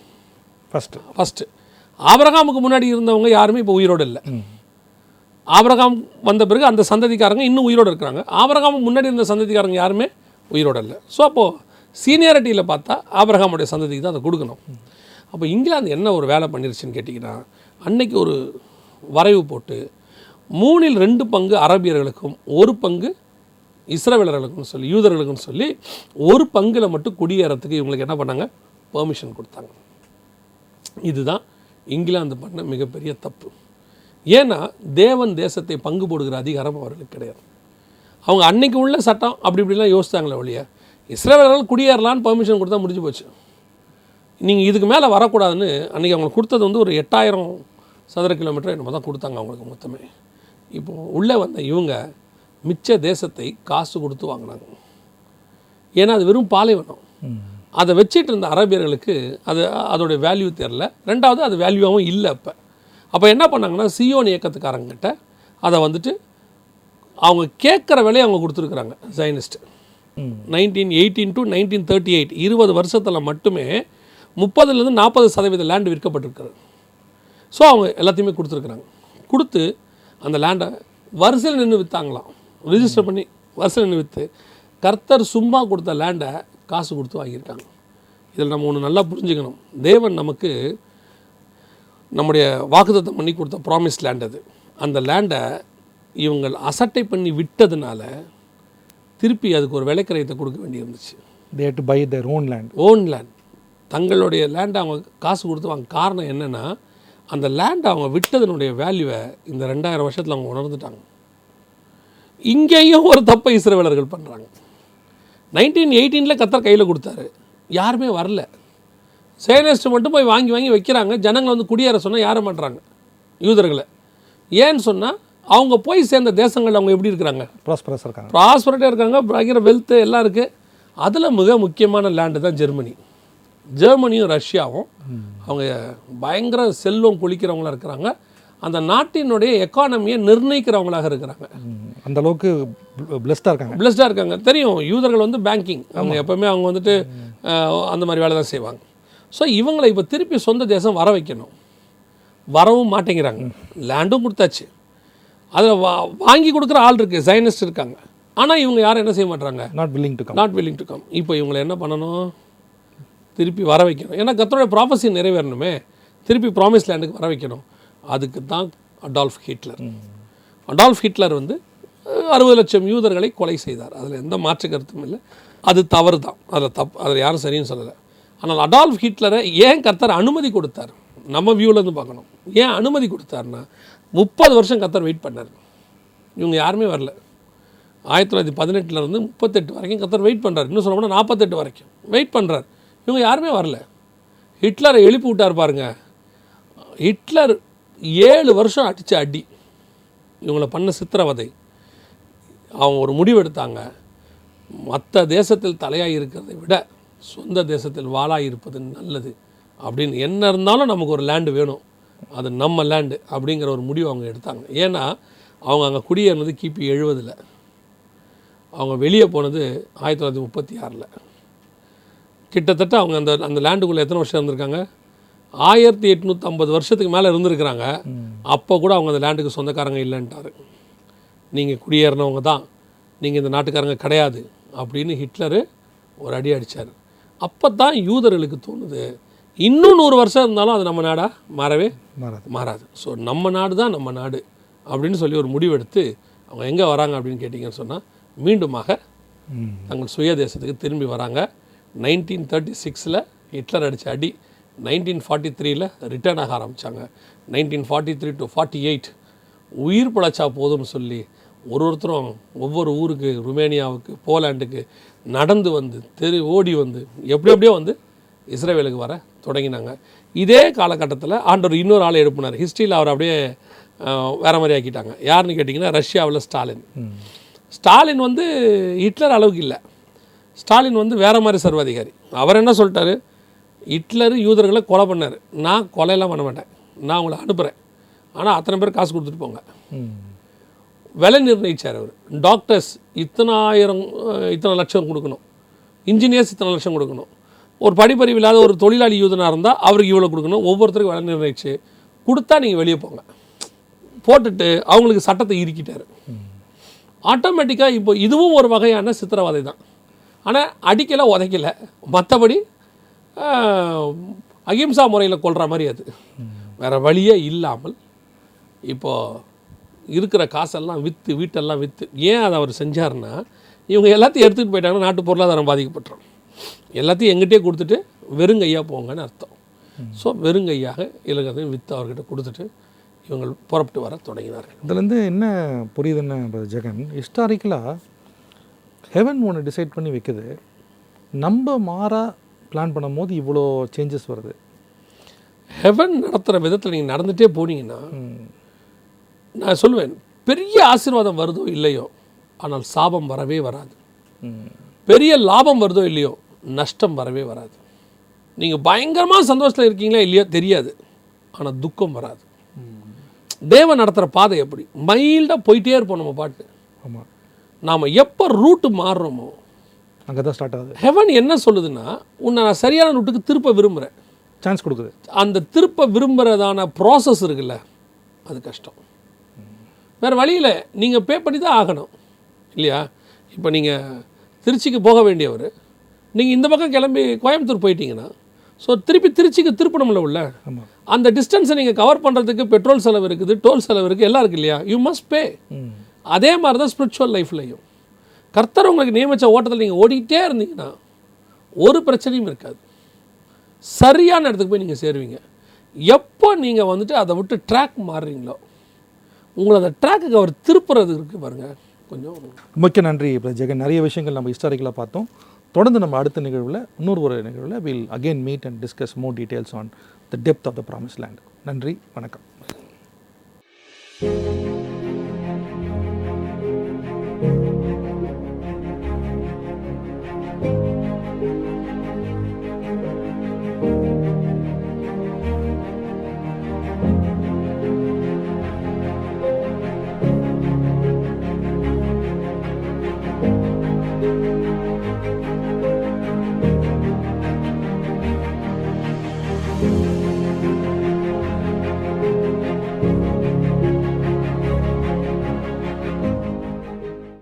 ஃபஸ்ட்டு ஃபஸ்ட்டு ஆபரகாமுக்கு முன்னாடி இருந்தவங்க யாருமே இப்போ உயிரோடு இல்லை. ஆபரகாம் வந்த பிறகு அந்த சந்ததிக்காரங்க இன்னும் உயிரோடு இருக்கிறாங்க. ஆபரகாம் முன்னாடி இருந்த சந்ததிக்காரங்க யாருமே உயிரோடு இல்லை ஸோ அப்போது சீனியாரிட்டியில் பார்த்தா ஆபரகாமுடைய சந்ததிக்கு தான் அதை கொடுக்கணும். அப்போ இங்கிலாந்து என்ன ஒரு வேலை பண்ணிருச்சுன்னு கேட்டிங்கன்னா அன்னைக்கு ஒரு வரைவு போட்டு மூணில் ரெண்டு பங்கு அரபியர்களுக்கும் ஒரு பங்கு இஸ்ரவேலர்களுக்கும் சொல்லி யூதர்களுக்கும் சொல்லி ஒரு பங்கில் மட்டும் குடியேறத்துக்கு இவங்களுக்கு என்ன பண்ணாங்க? பெர்மிஷன் கொடுத்தாங்க. இதுதான் இங்கிலாந்து பண்ண மிகப்பெரிய தப்பு. ஏன்னா தேவன் தேசத்தை பங்கு போடுகிற அதிகாரம் அவர்களுக்கு கிடையாது. அவங்க அன்னைக்கு உள்ள சட்டம் அப்படி இப்படிலாம் யோசித்தாங்களே ஒழிய இஸ்ரேலர்கள் குடியேறலான்னு பெர்மிஷன் கொடுத்தா முடிஞ்சு போச்சு. நீங்கள் இதுக்கு மேலே வரக்கூடாதுன்னு அன்றைக்கி அவங்களுக்கு கொடுத்தது வந்து ஒரு எட்டாயிரம் சதுர கிலோமீட்டர் என்னமோ தான் கொடுத்தாங்க அவங்களுக்கு மொத்தமே. இப்போ உள்ளே வந்த இவங்க மிச்ச தேசத்தை காசு கொடுத்து வாங்கினாங்க. ஏன்னா அது வெறும் பாலைவனம். அதை வச்சிட்டு இருந்த அரபியர்களுக்கு அது அதோடைய வேல்யூ தெரில ரெண்டாவது அது வேல்யூவாகவும் இல்லை அப்போ. அப்போ என்ன பண்ணாங்கன்னா சியோன் இயக்கத்துக்காரங்கிட்ட அதை வந்துட்டு அவங்க கேட்குற விலையை அவங்க கொடுத்துருக்குறாங்க Zionist nineteen eighteen to nineteen thirty eight இருபது வருஷத்தில் மட்டுமே முப்பதுலேருந்து நாற்பது சதவீத லேண்டு விற்கப்பட்டிருக்கிறது ஸோ அவங்க எல்லாத்தையுமே கொடுத்துருக்குறாங்க. கொடுத்து அந்த லேண்டை வரிசையில் நின்று விற்றாங்களாம் ரிஜிஸ்டர் பண்ணி வரிசையில் நின்று விற்று கர்த்தர் சும்மா கொடுத்த லேண்டை காசு கொடுத்து வாங்கியிருக்காங்க. இதில் நம்ம ஒன்று நல்லா புரிஞ்சுக்கணும். தேவன் நமக்கு நம்முடைய வாக்குத்தத்தம் பண்ணி கொடுத்த ப்ராமிஸ் லேண்ட் அது. அந்த லேண்டை இவங்க அசட்டை பண்ணி விட்டதுனால திருப்பி அதுக்கு ஒரு விலைக்கரையத்தை கொடுக்க வேண்டியிருந்துச்சு. They to buy their own land own land தங்களுடைய லேண்டை அவங்க காசு கொடுத்து வாங்க. காரணம் என்னென்னா அந்த லேண்டை அவங்க விட்டதனுடைய வேல்யூவை இந்த ரெண்டாயிரம் வருஷத்தில் அவங்க உணர்ந்துட்டாங்க. இங்கேயும் ஒரு தப்பை இஸ்ரவேலர்கள் பண்ணுறாங்க நைன்டீன் எயிட்டீனில் கத்தர் கையில் கொடுத்தாரு. யாருமே வரல. சேனஸ்ட் மட்டும் போய் வாங்கி வாங்கி வைக்கிறாங்க. ஜனங்களை வந்து குடியேற சொன்னால் யாரை மாட்டுறாங்க யூதர்களை. ஏன்னு சொன்னால் அவங்க போய் சேர்ந்த தேசங்கள் அவங்க எப்படி இருக்கிறாங்க? ப்ராஸ்பரஸ் இருக்காங்க. ப்ராஸ்பரட்டாக இருக்காங்க. பயங்கர வெல்த்து எல்லாம் இருக்குது அதில் மிக முக்கியமான லேண்டு தான் ஜெர்மனி. ஜெர்மனியும் ரஷ்யாவும் அவங்க பயங்கர செல்வம் குளிக்கிறவங்களா இருக்கிறாங்க. அந்த நாட்டினுடைய எக்கானமியை நிர்ணயிக்கிறவங்களாக இருக்கிறாங்க. அந்த அளவுக்கு பிளஸ்டாக இருக்காங்க. பிளஸ்டாக இருக்காங்க. தெரியும் யூதர்கள் வந்து பேங்கிங் அவங்க எப்போவுமே அவங்க வந்துட்டு அந்த மாதிரி வேலை தான் செய்வாங்க. ஸோ இவங்களை இப்போ திருப்பி சொந்த தேசம் வர வைக்கணும். வரவும் மாட்டேங்கிறாங்க. லேண்டும் கொடுத்தாச்சு. அதில் வா வாங்கி கொடுக்குற ஆள் இருக்குது சைனிஸ்ட் இருக்காங்க. ஆனால் இவங்க யாரும் என்ன செய்ய மாட்டாங்க not willing to come not willing to come இப்போ இவங்களை என்ன பண்ணணும்? திருப்பி வர வைக்கணும். ஏன்னா கத்தருடைய ப்ராஃபஸி நிறைவேறணுமே. திருப்பி ப்ராமிஸ் லேண்டுக்கு வர வைக்கணும். அதுக்கு தான் அடால்ஃப் ஹிட்லர் அடால்ஃப் ஹிட்லர் வந்து அறுபது லட்சம் யூதர்களை கொலை செய்தார். அதில் எந்த மாற்று கருத்தும் இல்லை. அது தவறு தான் அதில் தப் அதில் யாரும் சரின்னு சொல்லலை. ஆனால் அடால்ஃப் ஹிட்லரை ஏன் கர்த்தர் அனுமதி கொடுத்தார்? நம்ம வியூலேருந்து பார்க்கணும். ஏன் அனுமதி கொடுத்தாருன்னா முப்பது வருஷம் கத்தர் வெயிட் பண்ணார். இவங்க யாருமே வரல. ஆயிரத்தி தொள்ளாயிரத்தி பதினெட்டுலேருந்து முப்பத்தெட்டு வரைக்கும் கத்தர் வெயிட் பண்ணுறாரு இன்னும் சொல்ல நாற்பத்தெட்டு வரைக்கும் வெயிட் பண்ணுறார் இவங்க யாருமே வரல. ஹிட்லரை எழுப்பி விட்டார் பாருங்க. ஹிட்லர் ஏழு வருஷம் அடித்த அடி. இவங்களை பண்ண சித்திரவதை. அவங்க ஒரு முடிவு எடுத்தாங்க மற்ற தேசத்தில் தலையாக இருக்கிறதை விட சொந்த தேசத்தில் வாளாக இருப்பது நல்லது. அப்படின்னு என்ன இருந்தாலும் நமக்கு ஒரு லேண்டு வேணும். அது நம்ம லேண்டு அப்படிங்கிற ஒரு முடிவு அவங்க எடுத்தாங்க. ஏன்னா அவங்க அங்கே குடியேறினது கிபி எழுபதில் அவங்க வெளியே போனது ஆயிரத்தி தொள்ளாயிரத்தி முப்பத்தி ஆறில். கிட்டத்தட்ட அவங்க அந்த அந்த லேண்டுக்குள்ளே எத்தனை வருஷம் இருந்திருக்காங்க? ஆயிரத்தி எட்நூற்றம்பது வருஷத்துக்கு மேலே இருந்திருக்கிறாங்க. அப்போ கூட அவங்க அந்த லேண்டுக்கு சொந்தக்காரங்க இல்லைன்ட்டாரு. நீங்கள் குடியேறினவங்க தான். நீங்கள் இந்த நாட்டுக்காரங்க கிடையாது. அப்படின்னு ஹிட்லரு ஒரு அடி அடித்தார் அப்போ தான் யூதர்களுக்கு தோணுது. இன்னும் நூறு வருஷம் இருந்தாலும் அது நம்ம நாடா மாறவே மாறாது. மாறாது. ஸோ நம்ம நாடு தான் நம்ம நாடு அப்படின்னு சொல்லி ஒரு முடிவெடுத்து அவங்க எங்கே வராங்க அப்படின்னு கேட்டிங்கன்னு சொன்னால் மீண்டுமாக. தங்கள் சுய தேசத்துக்கு திரும்பி வராங்க. நைன்டீன் தேர்ட்டி சிக்ஸில் ஹிட்லர் அடித்த அடி நைன்டீன் ஃபார்ட்டி த்ரீல ரிட்டர்ன் ஆக ஆரம்பித்தாங்க nineteen forty three to forty eight உயிர் பிழைச்சா போதும்னு சொல்லி ஒரு ஒருத்தரும் ஒவ்வொரு ஊருக்கு ருமேனியாவுக்கு போலாண்டுக்கு நடந்து வந்து தெரு ஓடி வந்து எப்படி எப்படியோ வந்து இஸ்ரேவேலுக்கு வர தொடங்கினாங்க. இதே காலகட்டத்தில் ஆண்டவர் இன்னொரு ஆளை எழுப்பினார். ஹிஸ்ட்ரியில் அவர் அப்படியே வேற மாதிரி ஆக்கிட்டாங்க. யாருன்னு கேட்டிங்கன்னா ரஷ்யாவில் ஸ்டாலின். ஸ்டாலின் வந்து ஹிட்லர் அளவுக்கு இல்லை. ஸ்டாலின் வந்து வேற மாதிரி சர்வாதிகாரி. அவர் என்ன சொல்லிட்டாரு? ஹிட்லர் யூதர்களை கொலை பண்ணார். நான் கொலையெல்லாம் பண்ண மாட்டேன். நான் உங்களை அனுப்புகிறேன் ஆனால் அத்தனை பேர் காசு கொடுத்துட்டு போங்க. விலை நிர்ணயிச்சார் அவர். டாக்டர்ஸ் இத்தனாயிரம் இத்தனை லட்சம் கொடுக்கணும். இன்ஜினியர்ஸ் இத்தனை லட்சம் கொடுக்கணும். ஒரு படிப்பறிவு இல்லாத ஒரு தொழிலாளி யூதனாக இருந்தால் அவருக்கு இவ்வளோ கொடுக்கணும். ஒவ்வொருத்தருக்கும் விலை நிர்ணயிச்சு கொடுத்தா நீங்கள் வெளியே போங்க. போட்டுட்டு அவங்களுக்கு சட்டத்தை இறுக்கிட்டார். ஆட்டோமேட்டிக்காக இப்போ இதுவும் ஒரு வகையான சித்திரவதை தான். ஆனால் அடிக்கலை உதைக்கலை. மற்றபடி அகிம்சா முறையில் கொள்கிற மாதிரி அது. வேறு வழியே இல்லாமல் இப்போது இருக்கிற காசெல்லாம் விற்று வீட்டெல்லாம் விற்று ஏன் அதை அவர் செஞ்சாருன்னா இவங்க எல்லாத்தையும் எடுத்துகிட்டு போயிட்டாங்கன்னா நாட்டு பொருளாதாரம் பாதிக்கப்பட்டுரும். எல்லாத்தையும் எங்கிட்டே கொடுத்துட்டு வெறுங்கையா போங்கன்னு அர்த்தம். ஸோ வெறுங்கையாக இலங்கையும் விற்று அவர்கிட்ட கொடுத்துட்டு இவங்க புறப்பட்டு வர தொடங்கினார்கள். இதுலேருந்து என்ன புரியுதுன்னு ஜெகன்? ஹிஸ்டாரிக்கலாக ஹெவன் ஒன்று டிசைட் பண்ணி வைக்குது. நம்ம மாறா பிளான் பண்ணும்போது இவ்வளோ சேஞ்சஸ் வருது. ஹெவன் நடத்துகிற விதத்தில் நீங்கள் நடந்துகிட்டே போனீங்கன்னா. நான் சொல்லுவேன் பெரிய ஆசீர்வாதம் வருதோ இல்லையோ ஆனால் சாபம் வரவே வராது. பெரிய லாபம் வருதோ இல்லையோ நஷ்டம் வரவே வராது. நீங்கள் பயங்கரமாக சந்தோஷத்தில் இருக்கீங்களா இல்லையோ தெரியாது ஆனால் துக்கம் வராது. தேவன் நடத்துகிற பாதை எப்படி? மைல்டாக போயிட்டே இருப்போம் நம்ம பாட்டு. ஆமாம் நாம் எப்போ ரூட்டு மாறுறோமோ அங்கே தான் ஸ்டார்ட் ஆகுது. ஹெவன் என்ன சொல்லுதுன்னா உன்னை நான் சரியான ரூட்டுக்கு திருப்ப விரும்புகிறேன் சான்ஸ் கொடுக்குது. அந்த திருப்ப விரும்புகிறதான ப்ராசஸ் இருக்குல்ல அது கஷ்டம். வேறு வழியில் நீங்கள் பே பண்ணி தான் ஆகணும். இல்லையா? இப்போ நீங்கள் திருச்சிக்கு போக வேண்டியவர். நீங்கள் இந்த பக்கம் கிளம்பி கோயம்புத்தூர் போயிட்டீங்கன்னா ஸோ திருப்பி திருச்சிக்கு திருப்பணும்ல உள்ள அந்த டிஸ்டன்ஸை நீங்கள் கவர் பண்ணுறதுக்கு பெட்ரோல் செலவு இருக்குது டோல் செலவு இருக்குது எல்லாம் இருக்கு இல்லையா? யூ மஸ்ட் பே அதே மாதிரி தான் ஸ்பிரிச்சுவல் லைஃப்லையும் கர்த்தர் உங்களுக்கு நியமித்த ஓட்டத்தில் நீங்கள் ஓடிக்கிட்டே இருந்தீங்கன்னா ஒரு பிரச்சனையும் இருக்காது. சரியான இடத்துக்கு போய் நீங்கள் சேருவீங்க. எப்போ நீங்கள் வந்துட்டு அதை விட்டு ட்ராக் மாறுறீங்களோ உங்களை அந்த ட்ராக்குக்கு அவர் திருப்புறது இருக்குது பாருங்கள் கொஞ்சம் மிக்க நன்றி ஜெகன். நிறைய விஷயங்கள் நம்ம ஹிஸ்டாரிக்கலாக பார்த்தோம். தொடர்ந்து நம்ம அடுத்த நிகழ்வில் இன்னொரு ஒரு நிகழ்வில் will again meet and discuss more details on the depth of the promise land நன்றி வணக்கம்.